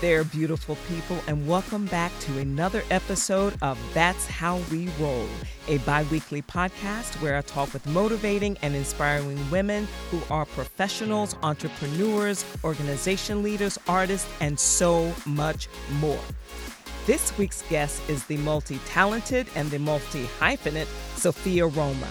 there, beautiful people, and welcome back to another episode of That's How We Roll, a bi weekly podcast where I talk with motivating and inspiring women who are professionals, entrepreneurs, organization leaders, artists, and so much more. This week's guest is the multi talented and the multi hyphenate Sophia Roma.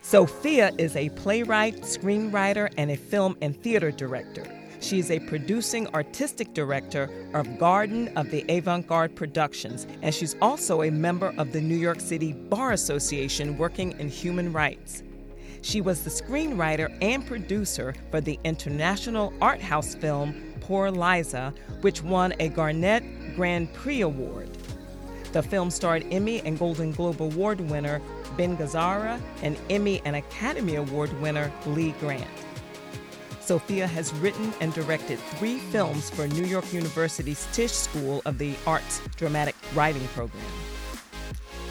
Sophia is a playwright, screenwriter, and a film and theater director. She is a producing artistic director of Garden of the Avant Garde Productions, and she's also a member of the New York City Bar Association working in human rights. She was the screenwriter and producer for the international art house film Poor Liza, which won a Garnett Grand Prix Award. The film starred Emmy and Golden Globe Award winner Ben Gazzara and Emmy and Academy Award winner Lee Grant. Sophia has written and directed three films for New York University's Tisch School of the Arts Dramatic Writing Program.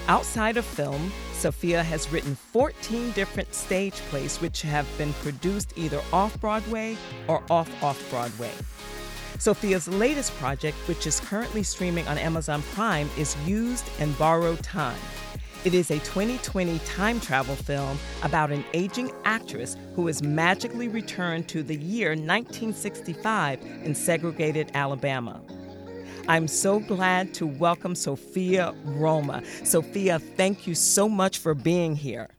Outside of film, Sophia has written 14 different stage plays which have been produced either off Broadway or off off Broadway. Sophia's latest project, which is currently streaming on Amazon Prime, is Used and Borrowed Time. It is a 2020 time travel film about an aging actress who is magically returned to the year 1965 in segregated Alabama. I'm so glad to welcome Sophia Roma. Sophia, thank you so much for being here.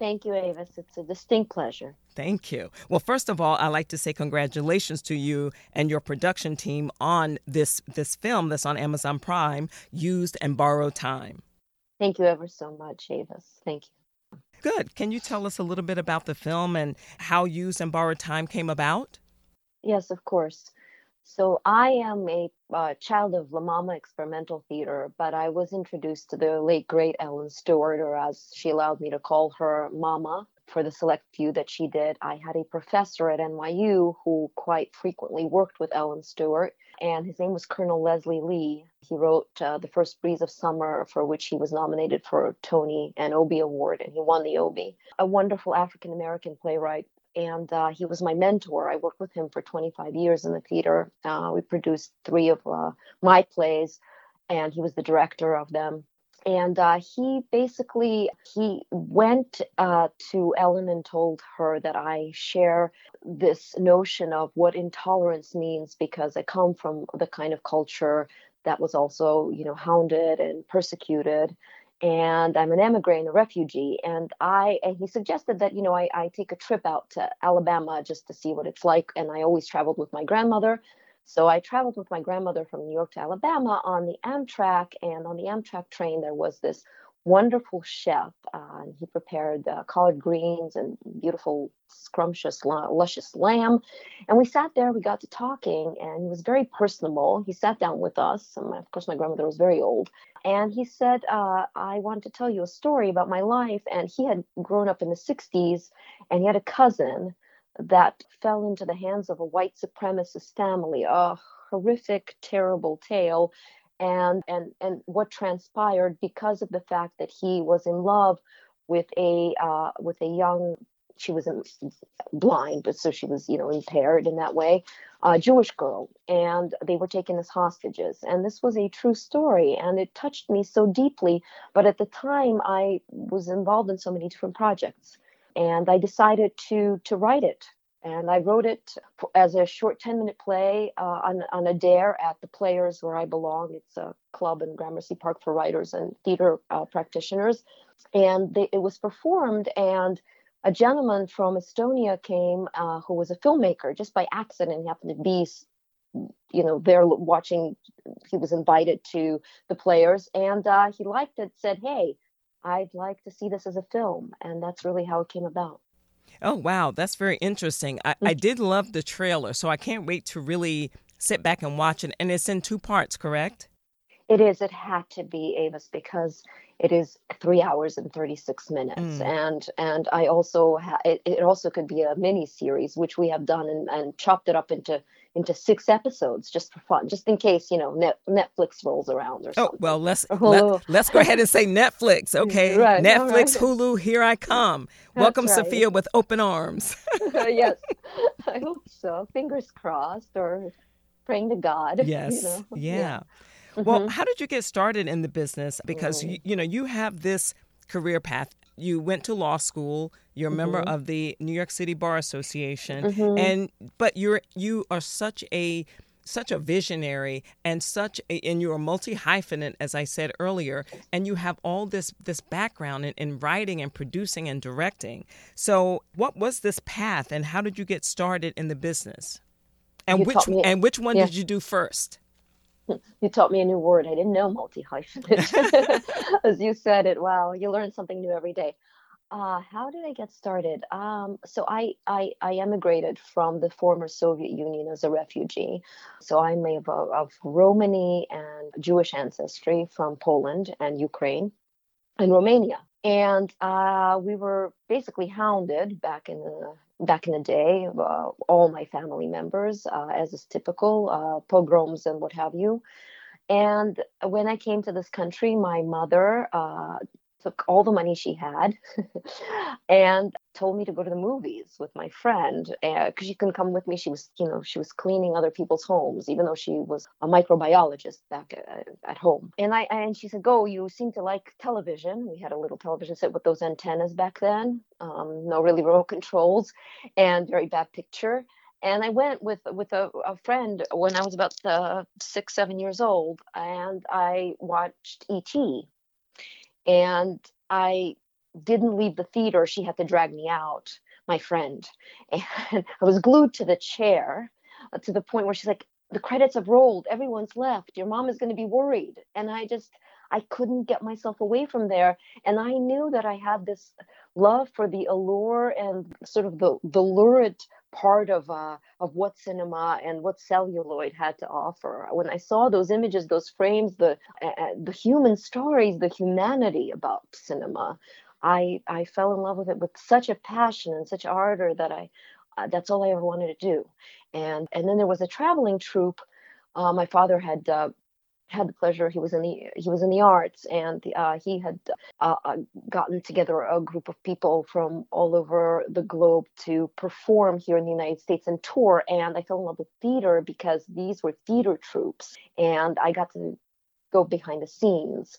Thank you, Avis. It's a distinct pleasure. Thank you. Well, first of all, I'd like to say congratulations to you and your production team on this this film that's on Amazon Prime, Used and Borrowed Time. Thank you ever so much, Avis. Thank you. Good. Can you tell us a little bit about the film and how Used and Borrowed Time came about? Yes, of course. So I am a uh, child of La Mama Experimental Theater, but I was introduced to the late great Ellen Stewart, or as she allowed me to call her, Mama, for the select few that she did. I had a professor at NYU who quite frequently worked with Ellen Stewart, and his name was Colonel Leslie Lee. He wrote uh, The First Breeze of Summer, for which he was nominated for Tony and Obie Award, and he won the Obie. A wonderful African American playwright. And uh, he was my mentor. I worked with him for 25 years in the theater. Uh, we produced three of uh, my plays, and he was the director of them and uh, he basically he went uh, to ellen and told her that i share this notion of what intolerance means because i come from the kind of culture that was also you know hounded and persecuted. And i'm an immigrant a refugee. And i and he suggested that you know I, I take a trip out to alabama just to see what it's like. And i always traveled with my grandmother so I traveled with my grandmother from New York to Alabama on the Amtrak, and on the Amtrak train there was this wonderful chef, uh, and he prepared uh, collard greens and beautiful, scrumptious, luscious lamb. And we sat there, we got to talking, and he was very personable. He sat down with us, and of course my grandmother was very old, and he said, uh, "I want to tell you a story about my life." And he had grown up in the '60s, and he had a cousin that fell into the hands of a white supremacist family. A horrific, terrible tale. And, and, and what transpired because of the fact that he was in love with a uh, with a young she was blind but so she was you know impaired in that way a jewish girl. And they were taken as hostages. And this was a true story. And it touched me so deeply. But at the time i was involved in so many different projects and I decided to to write it. And I wrote it as a short 10 minute play uh, on, on a dare at the Players where I belong. It's a club in Gramercy Park for writers and theater uh, practitioners. And they, it was performed, and a gentleman from Estonia came uh, who was a filmmaker just by accident. He happened to be you know there watching he was invited to the players and uh, he liked it said hey I'd like to see this as a film. And that's really how it came about. Oh, wow. That's very interesting. I, I mm-hmm. did love the trailer, so I can't wait to really sit back and watch it. And it's in two parts, correct? It is. It had to be Avis because it is three hours and 36 minutes mm. and and i also ha- it, it also could be a mini series which we have done and, and chopped it up into into six episodes just for fun, just in case you know Net, Netflix rolls around or something. Oh well, let's let, us go ahead and say Netflix, okay? right, Netflix, right. Hulu, here I come. That's Welcome, right. Sophia, with open arms. yes, I hope so. Fingers crossed, or praying to God. Yes. You know? Yeah. yeah. Well, Mhm. how did you get started in the business? Because Mm. you, you know you have this career path. You went to law school. You're a member Mhm. of the New York City Bar Association, Mhm. and but you're you are such a such a visionary and such a, and you're a multi hyphenate as I said earlier, and you have all this this background in, in writing and producing and directing. So, what was this path, and how did you get started in the business? And You which and which one yeah. did you do first? You taught me a new word. I didn't know multi hyphenate. As you said it, wow, you learn something new every day. Uh, how did I get started? Um, so I, I I emigrated from the former Soviet Union as a refugee. So I'm of, of Romani and Jewish ancestry from Poland and Ukraine and Romania. And uh, we were basically hounded back in the back in the day, uh, all my family members, uh, as is typical, uh, pogroms and what have you. And when I came to this country, my mother uh, took all the money she had and told me to go to the movies with my friend because she couldn't come with me. She was, you know, she was cleaning other people's homes, even though she was a microbiologist back at, at home. And I and she said, "Go, you seem to like television." We had a little television set with those antennas back then, um, no really remote controls, and very bad picture and I went with with a, a friend when I was about uh, six, seven years old, and I watched E.T. And I didn't leave the theater; she had to drag me out, my friend, and I was glued to the chair uh, to the point where she's like, "The credits have rolled, everyone's left. Your mom is going to be worried," and I just I couldn't get myself away from there, and I knew that I had this love for the allure and sort of the the lurid part of uh, of what cinema and what celluloid had to offer. When I saw those images, those frames, the uh, the human stories, the humanity about cinema, I I fell in love with it with such a passion and such ardor that I uh, that's all I ever wanted to do. And and then there was a traveling troupe. Uh, my father had uh, had the pleasure. He was in the he was in the arts, and uh, he had uh, uh, gotten together a group of people from all over the globe to perform here in the United States and tour. And I fell in love with theater because these were theater troupes, and I got to go behind the scenes.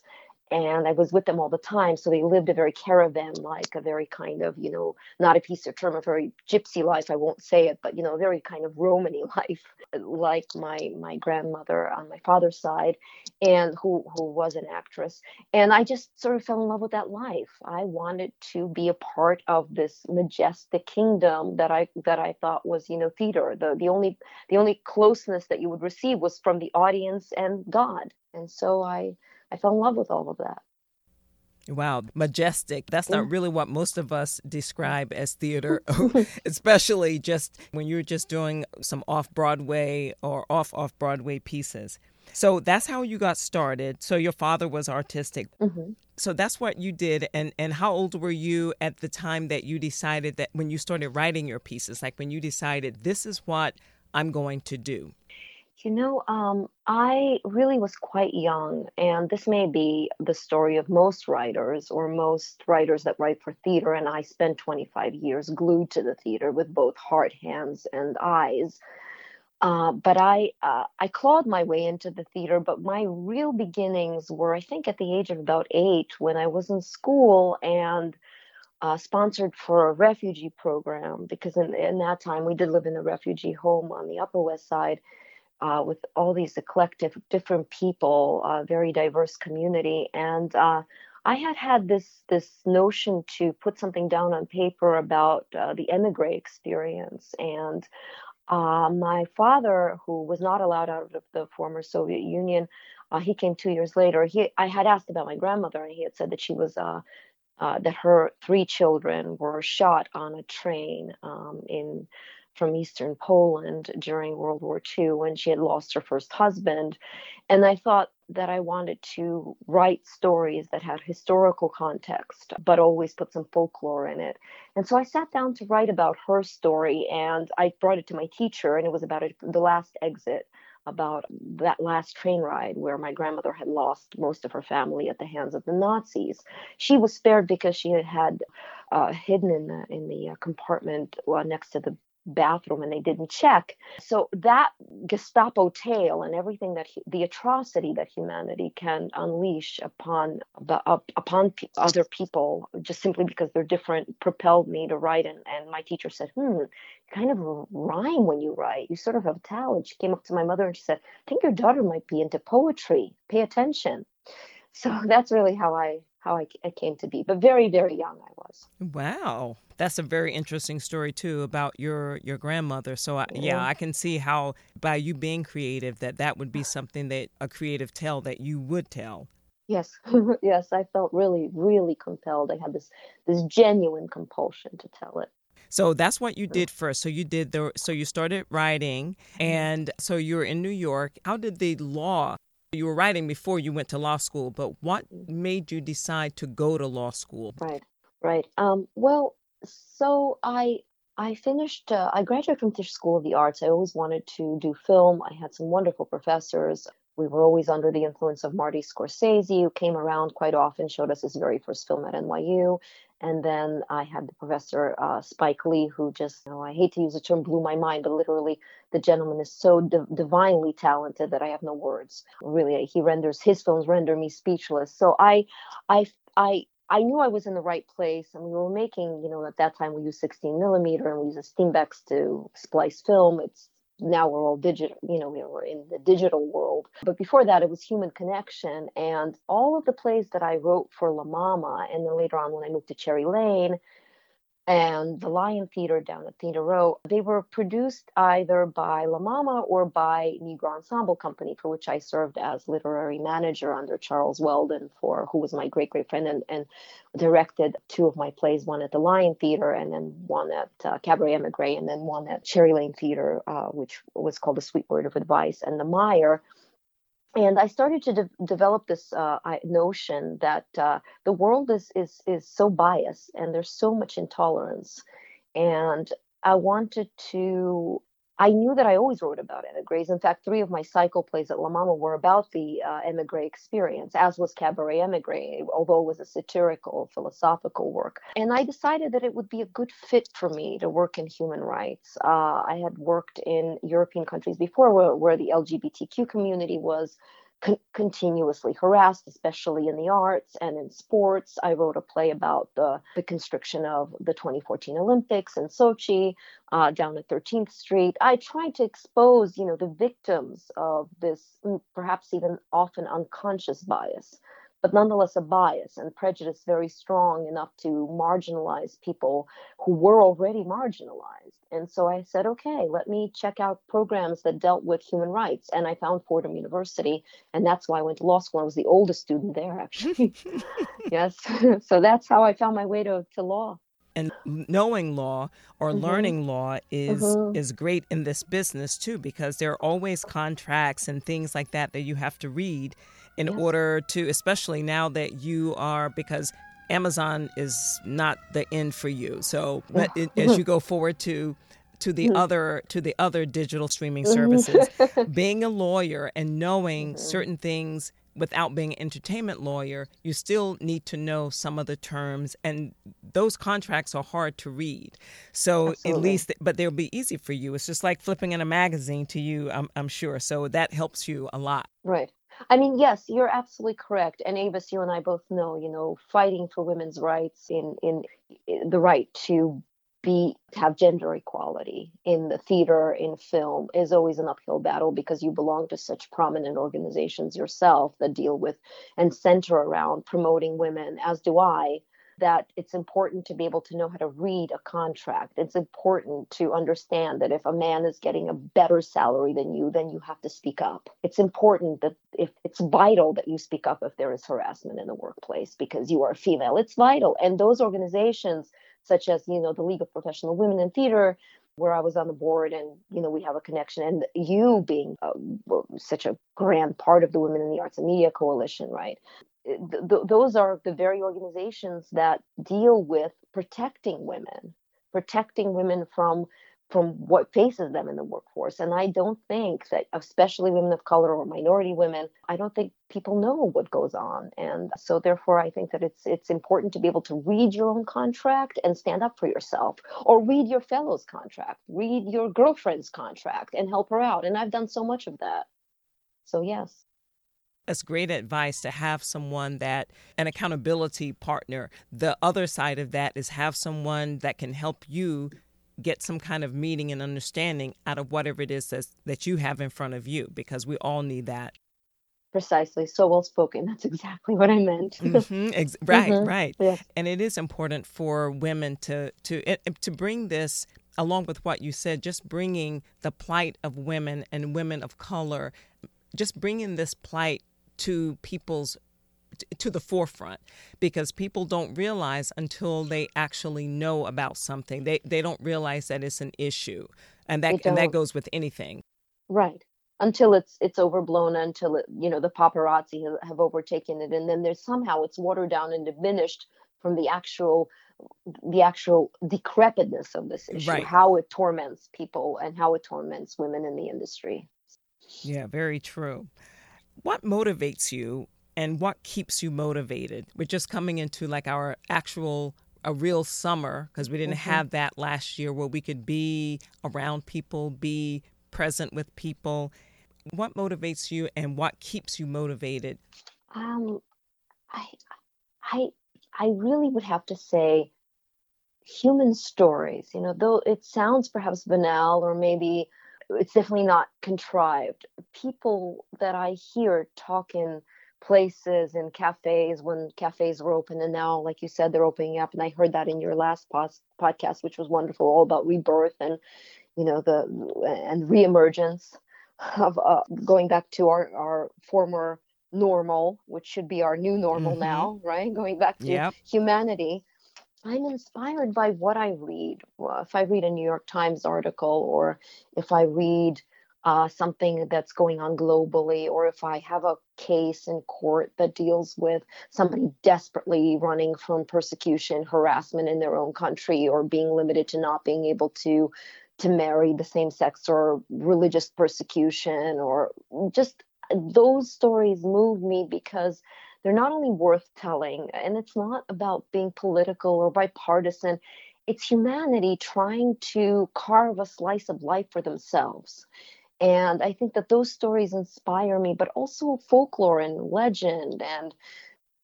And I was with them all the time. So they lived a very caravan like, a very kind of, you know, not a piece of term, a very gypsy life. I won't say it, but, you know, a very kind of Romany life, like my my grandmother on my father's side, and who who was an actress. And I just sort of fell in love with that life. I wanted to be a part of this majestic kingdom that I that I thought was, you know, theater. The the only the only closeness that you would receive was from the audience and God. And so I I fell in love with all of that. Wow, majestic. That's not really what most of us describe as theater, especially just when you're just doing some off Broadway or off off Broadway pieces. So that's how you got started. So your father was artistic. hmm So that's what you did. And, and how old were you at the time that you decided that when you started writing your pieces, like when you decided this is what I'm going to do? You know, um, I really was quite young, and this may be the story of most writers or most writers that write for theater. And I spent 25 years glued to the theater with both heart, hands, and eyes. Uh, but I uh, I clawed my way into the theater. But my real beginnings were, I think, at the age of about eight when I was in school and uh, sponsored for a refugee program because in, in that time we did live in a refugee home on the Upper West Side uh, with all these eclectic, different people, uh, very diverse community, and uh, I had had this this notion to put something down on paper about uh, the emigre experience, and uh, my father, who was not allowed out of the former Soviet Union, uh, he came two years later. He I had asked about my grandmother, and he had said that she was. That her three children were shot on a train um, in from eastern Poland during World War II when she had lost her first husband. And I thought that I wanted to write stories that had historical context, but always put some folklore in it. And so I sat down to write about her story and I brought it to my teacher, and it was about the last exit. About that last train ride where my grandmother had lost most of her family at the hands of the Nazis. She was spared because she had had uh, hidden in the in the uh, compartment uh, next to the bathroom and they didn't check. So that Gestapo tale and everything that the atrocity that humanity can unleash upon upon other people just simply because they're different propelled me to write. And, and my teacher said, "Hmm, kind of rhyme when you write. You sort of have talent." She came up to my mother and she said, "I think your daughter might be into poetry. Pay attention." So that's really how I how I, I came to be, but very very young I was. Wow, that's a very interesting story too about your your grandmother. So I, yeah, I can see how by you being creative that that would be something that a creative tale that you would tell. Yes, yes, I felt really really compelled. I had this this genuine compulsion to tell it. So that's what you did first. So you did the so you started writing mm-hmm. and so you were in New York. How did the law you were writing before you went to law school, but what mm-hmm. made you decide to go to law school? Right, right. Um, well, so I I finished. Uh, I graduated from Tisch School of the Arts. I always wanted to do film. I had some wonderful professors. We were always under the influence of Marty Scorsese, who came around quite often, showed us his very first film at NYU. And then I had the professor uh, Spike Lee, who just, you know, I hate to use the term blew my mind, but literally the gentleman is so divinely talented that I have no words. Really, he renders his films render me speechless. So I, I, I I knew I was in the right place, and we were making, you know, at that time we used 16 millimeter and we used Steenbeck's to splice film. It's now we're all digital, you know, we're in the digital world. But before that, it was human connection, and all of the plays that I wrote for La Mama, and then later on when I moved to Cherry Lane, and the Lion Theater down at Theater Row. They were produced either by La Mama or by Negro Ensemble Company, for which I served as literary manager under Charles Weldon, for who was my great great friend, and, and directed two of my plays, one at the Lion Theater and then one at uh, Cabaret Emigre, and then one at Cherry Lane Theater, uh, which was called The Sweet Word of Advice, and the Meyer and I started to de- develop this uh, notion that uh, the world is is is so biased and there's so much intolerance, and I wanted to I knew that I always wrote about emigres. In fact, three of my cycle plays at La Mama were about the uh, emigre experience, as was Cabaret Emigre, although it was a satirical, philosophical work. And I decided that it would be a good fit for me to work in human rights. Uh, I had worked in European countries before where, where the LGBTQ community was con- continuously harassed, especially in the arts and in sports. I wrote a play about the, the constriction of the 2014 Olympics in Sochi uh, down at 13th Street. I tried to expose, you know, the victims of this mm, perhaps even often unconscious bias but nonetheless a bias and prejudice very strong enough to marginalize people who were already marginalized. And so I said, okay, let me check out programs that dealt with human rights. And I found Fordham University, and that's why I went to law school. I was the oldest student there, actually. yes. so that's how I found my way to, to law and knowing law or mm-hmm. learning law is mm-hmm. is great in this business too because there are always contracts and things like that that you have to read in yeah. order to, especially now that you are, because Amazon is not the end for you. So, but it, as you go forward to to the mm-hmm. other to the other digital streaming mm-hmm. services, being a lawyer and knowing mm-hmm. certain things without being an entertainment lawyer, you still need to know some of the terms, and those contracts are hard to read. So Absolutely. at least, but they'll be easy for you. It's just like flipping in a magazine to you, I'm, I'm sure. So that helps you a lot. Right. I mean, yes, you're absolutely correct. And Avis, you and I both know, you know, fighting for women's rights in in, in the right to be have gender equality in the theater in film is always an uphill battle because you belong to such prominent organizations yourself that deal with and center around promoting women as do i that it's important to be able to know how to read a contract. It's important to understand that if a man is getting a better salary than you, then you have to speak up. It's important that if it's vital that you speak up if there is harassment in the workplace because you are a female. It's vital. And those organizations, such as, you know, the League of Professional Women in Theater, where I was on the board, and you know we have a connection. And you being uh, such a grand part of the Women in the Arts and Media Coalition, right? th- those are the very organizations that deal with protecting women, protecting women from from what faces them in the workforce. And I don't think that, especially women of color or minority women, I don't think people know what goes on. And so therefore I think that it's it's important to be able to read your own contract and stand up for yourself. Or read your fellow's contract, read your girlfriend's contract and help her out. And I've done so much of that. So yes. That's great advice to have someone that, an accountability partner. The other side of that is have someone that can help you get some kind of meaning and understanding out of whatever it is that's, that you have in front of you, because we all need that. Precisely. So well spoken. That's exactly what I meant. mm-hmm. Ex- right, mm-hmm. right. Yes. And it is important for women to to to bring this along with what you said, just bringing the plight of women and women of color, just bringing this plight to people's to the forefront because people don't realize until they actually know about something. They they don't realize that it's an issue and that and that goes with anything. Right. Until it's it's overblown until it you know the paparazzi have, have overtaken it and then there's somehow it's watered down and diminished from the actual the actual decrepitness of this issue right. how it torments people and how it torments women in the industry. Yeah very true. What motivates you and what keeps you motivated? We're just coming into like our actual a real summer because we didn't mm-hmm. have that last year where we could be around people, be present with people. What motivates you and what keeps you motivated? Um, I, I, I really would have to say human stories. You know, though it sounds perhaps banal or maybe it's definitely not contrived. People that I hear talk in places and cafes when cafes were open, and now, like you said, they're opening up. And I heard that in your last pos- podcast, which was wonderful, all about rebirth and you know the and reemergence of uh, going back to our our former normal, which should be our new normal mm-hmm. now, right? Going back to yep. humanity. I'm inspired by what I read. If I read a New York Times article or if I read uh, something that's going on globally, or if I have a case in court that deals with somebody desperately running from persecution, harassment in their own country, or being limited to not being able to to marry the same sex or religious persecution or just those stories move me because they're not only worth telling, and it's not about being political or bipartisan. It's humanity trying to carve a slice of life for themselves. And I think that those stories inspire me, but also folklore and legend and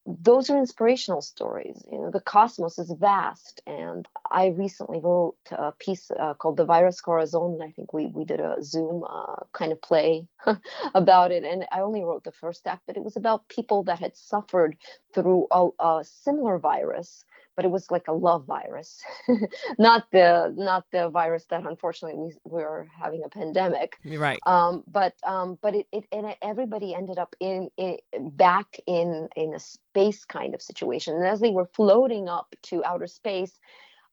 those are inspirational stories. You know, the cosmos is vast, and I recently wrote a piece uh, called "The Virus Corazon." And I think we we did a Zoom uh, kind of play about it, and I only wrote the first act, but it was about people that had suffered through a, a similar virus but it was like a love virus, not the not the virus that unfortunately we we're having a pandemic. Right. Um, but um, but it, it and everybody ended up in, in back in in a space kind of situation, and as they were floating up to outer space.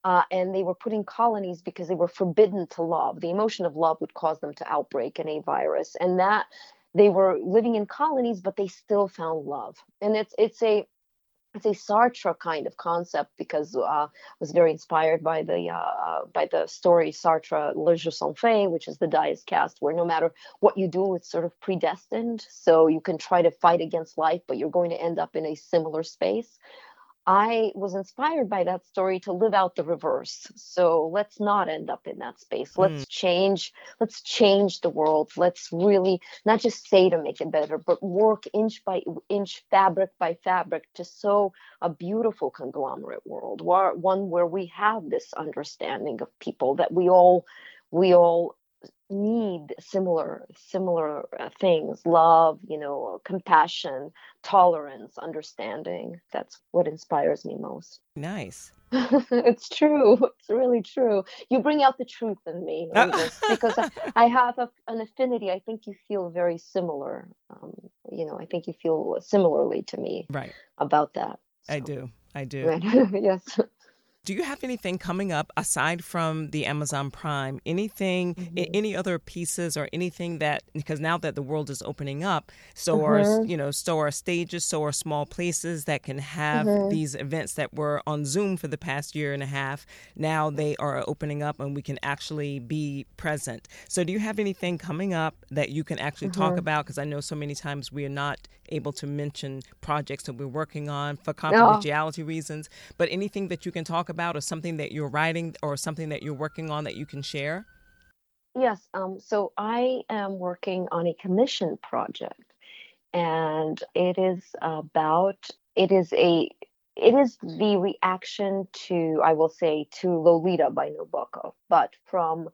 Uh, and they were putting colonies because they were forbidden to love. The emotion of love would cause them to outbreak in a virus, and that they were living in colonies, but they still found love. And it's it's a it's a Sartre kind of concept because uh, I was very inspired by the uh, by the story Sartre Les jeux sont faits, which is the die is cast, where no matter what you do, it's sort of predestined. So you can try to fight against life, but you're going to end up in a similar space. I was inspired by that story to live out the reverse. So let's not end up in that space. Let's mm. change, let's change the world. Let's really not just say to make it better, but work inch by inch, fabric by fabric to sew a beautiful conglomerate world, one where we have this understanding of people that we all we all need similar similar uh, things love you know compassion tolerance understanding. That's what inspires me most. Nice. It's true. It's really true. You bring out the truth in me because I, I have a, an affinity. I think you feel very similar. Um, you know i think you feel similarly to me right. about that. So. i do. I do. Yes Do you have anything coming up aside from the Amazon Prime? Anything, mm-hmm. any other pieces or anything that because now that the world is opening up, so mm-hmm. are you know, so are stages, so are small places that can have mm-hmm. these events that were on Zoom for the past year and a half. Now they are opening up and we can actually be present. So do you have anything coming up that you can actually talk mm-hmm. about? Because I know so many times we are not able to mention projects that we're working on for confidentiality no. reasons, but anything that you can talk about or something that you're writing or something that you're working on that you can share? Yes. Um, so I am working on a commission project, and it is about it is a it is the reaction to I will say to Lolita by Nabokov, but from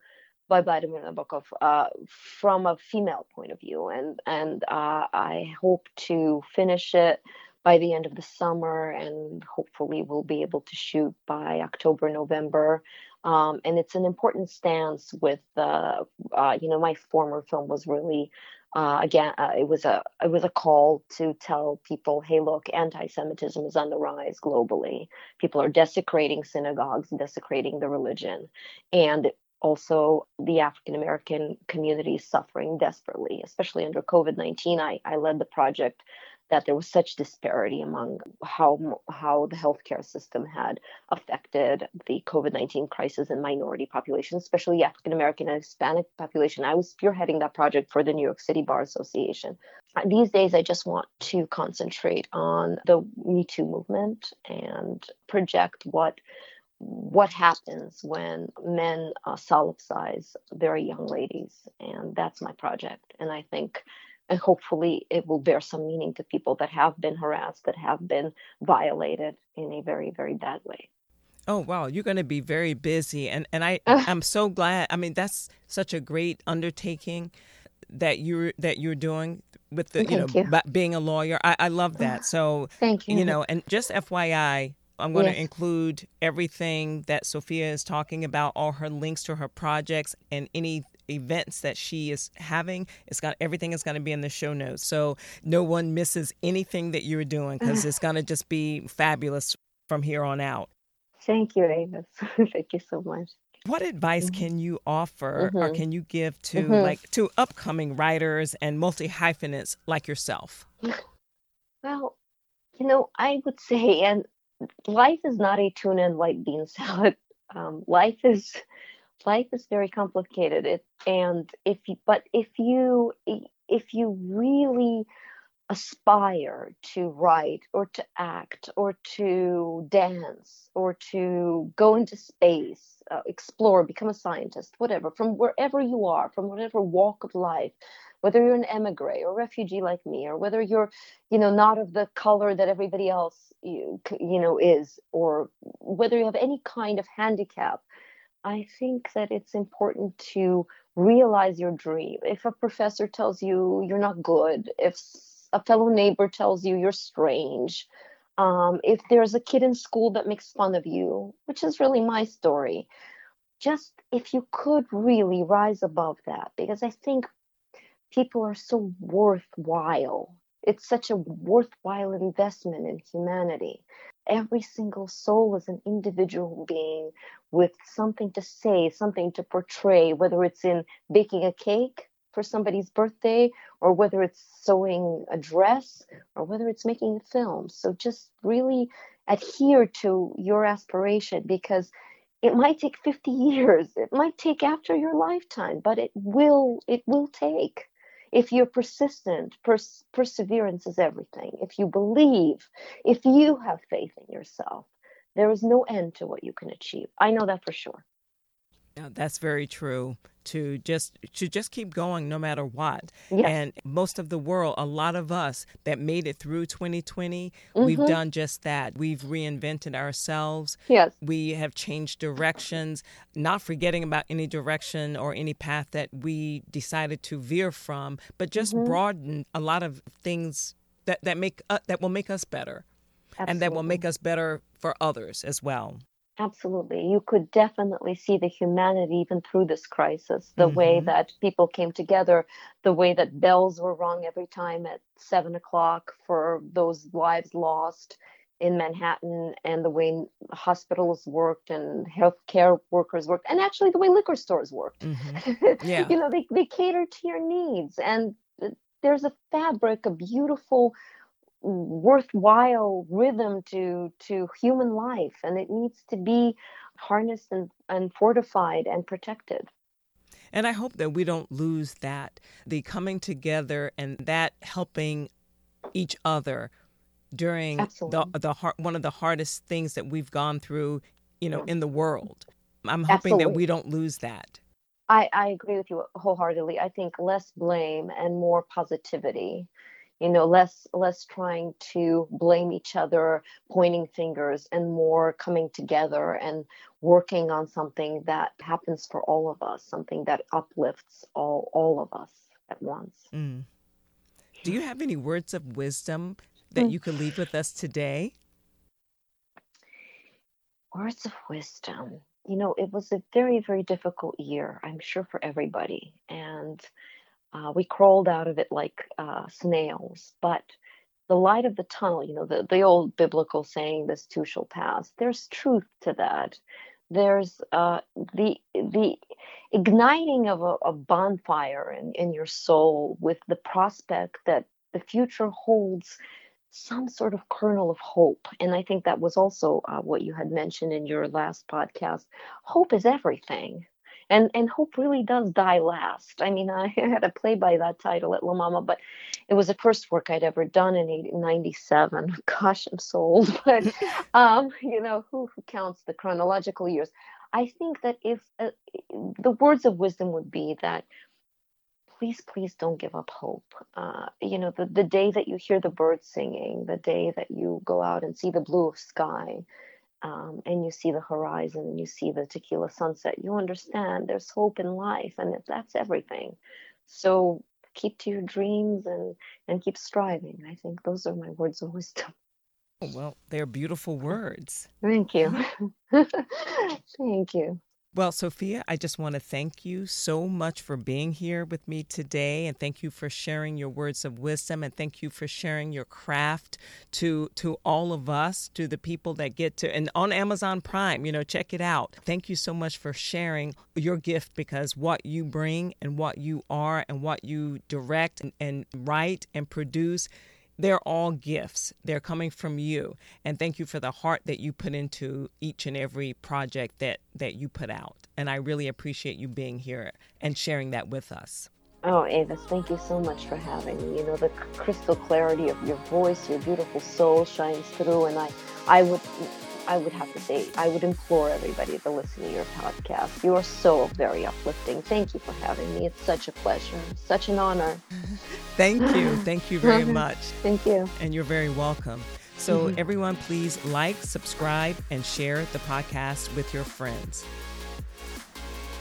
by Vladimir Nabokov uh, from a female point of view, and and uh, I hope to finish it by the end of the summer, and hopefully we'll be able to shoot by October, November. Um, and it's an important stance with, uh, uh, you know, my former film was really, uh, again, uh, it was a it was a call to tell people, hey, look, anti-Semitism is on the rise globally. People are desecrating synagogues, desecrating the religion, and also the African American community is suffering desperately, especially under COVID 19. I, I led the project that there was such disparity among how how the healthcare system had affected the COVID-19 crisis in minority populations, especially African American and Hispanic population. I was spearheading that project for the New York City Bar Association. These days, I just want to concentrate on the Me Too movement and project what what happens when men uh, solipsize very young ladies and that's my project and i think and hopefully it will bear some meaning to people that have been harassed, that have been violated in a very, very bad way. Oh wow, you're going to be very busy, and and I I'm so glad. I mean, that's such a great undertaking that you're that you're doing with the you Thank know you. being a lawyer. I, I love that. So Thank you. You know, and just FYI, I'm going yes. to include everything that Sophia is talking about, all her links to her projects, and any events that she is having. It's got everything is going to be in the show notes, so no one misses anything that you're doing because it's going to just be fabulous from here on out. Thank you, Avis. Thank you so much. What advice mm-hmm. can you offer mm-hmm. or can you give to mm-hmm. like to upcoming writers and multi hyphenates like yourself? Well, you know, I would say, and life is not a tuna and white bean salad. Um, life is life is very complicated it, and if you but if you if you really aspire to write or to act or to dance or to go into space uh, explore become a scientist whatever from wherever you are from whatever walk of life whether you're an emigre or refugee like me or whether you're you know not of the color that everybody else you, you know is or whether you have any kind of handicap I think that it's important to realize your dream. If a professor tells you you're not good, if a fellow neighbor tells you you're strange, um, if there's a kid in school that makes fun of you, which is really my story, just if you could really rise above that, because I think people are so worthwhile. It's such a worthwhile investment in humanity every single soul is an individual being with something to say, something to portray, whether it's in baking a cake for somebody's birthday, or whether it's sewing a dress, or whether it's making a film. So just really adhere to your aspiration because it might take 50 years it might take after your lifetime but it will it will take if you're persistent, pers- perseverance is everything. If you believe, if you have faith in yourself, there is no end to what you can achieve. I know that for sure. Yeah, that's very true. To just to just keep going no matter what. Yes. And most of the world, a lot of us that made it through 2020, mm-hmm. we've done just that. We've reinvented ourselves. Yes. We have changed directions, not forgetting about any direction or any path that we decided to veer from, but just mm-hmm. broaden a lot of things that that make uh, that will make us better. Absolutely. And that will make us better for others as well. Absolutely. You could definitely see the humanity even through this crisis, the mm-hmm. way that people came together, the way that bells were rung every time at seven o'clock for those lives lost. in Manhattan and the way hospitals worked and healthcare workers worked, and actually the way liquor stores worked. Mm-hmm. Yeah. you know, they, they cater to your needs. And there's a fabric, a beautiful, worthwhile rhythm to to human life and it needs to be harnessed and, and fortified and protected and i hope that we don't lose that the coming together and that helping each other during the the one of the hardest things that we've gone through, you know, in the world. I'm hoping Absolutely. that we don't lose that. I, I agree with you wholeheartedly. I think less blame and more positivity. You know, less less trying to blame each other, pointing fingers, and more coming together and working on something that happens for all of us, something that uplifts all all of us at once. Mm. Do you have any words of wisdom that mm. you could leave with us today? Words of wisdom. You know, it was a very, very difficult year, I'm sure, for everybody. And uh, we crawled out of it like uh, snails. But the light of the tunnel, you know, the, the old biblical saying, this too shall pass, there's truth to that. There's uh, the the igniting of a, a bonfire in, in your soul with the prospect that the future holds some sort of kernel of hope. And I think that was also uh, what you had mentioned in your last podcast. Hope is everything. And, and hope really does die last. I mean, I had a play by that title at La Mama, but it was the first work I'd ever done in 97. Gosh, I'm so old, but um, you know, who, who counts the chronological years? I think that if uh, the words of wisdom would be that please, please don't give up hope. Uh, you know, the, the day that you hear the birds singing, the day that you go out and see the blue of sky, um, and you see the horizon and you see the tequila sunset, you understand there's hope in life, and that's everything. So keep to your dreams and and keep striving. I think those are my words of wisdom. Oh, well, they're beautiful words. Thank you. Thank you. Well, Sophia, I just want to thank you so much for being here with me today and thank you for sharing your words of wisdom and thank you for sharing your craft to to all of us, to the people that get to and on Amazon Prime, you know, check it out. Thank you so much for sharing your gift because what you bring and what you are and what you direct and, and write and produce they're all gifts. They're coming from you. And thank you for the heart that you put into each and every project that, that you put out. And I really appreciate you being here and sharing that with us. Oh, Avis, thank you so much for having me. You know, the crystal clarity of your voice, your beautiful soul shines through. And I, I would I would have to say, I would implore everybody to listen to your podcast. You are so very uplifting. Thank you for having me. It's such a pleasure, such an honor. Thank you. Thank you very much. Thank you. And you're very welcome. So, mm-hmm. everyone, please like, subscribe, and share the podcast with your friends.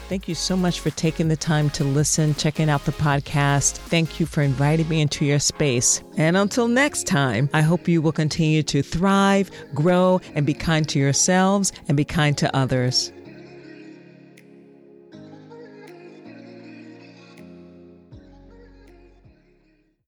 Thank you so much for taking the time to listen, checking out the podcast. Thank you for inviting me into your space. And until next time, I hope you will continue to thrive, grow, and be kind to yourselves and be kind to others.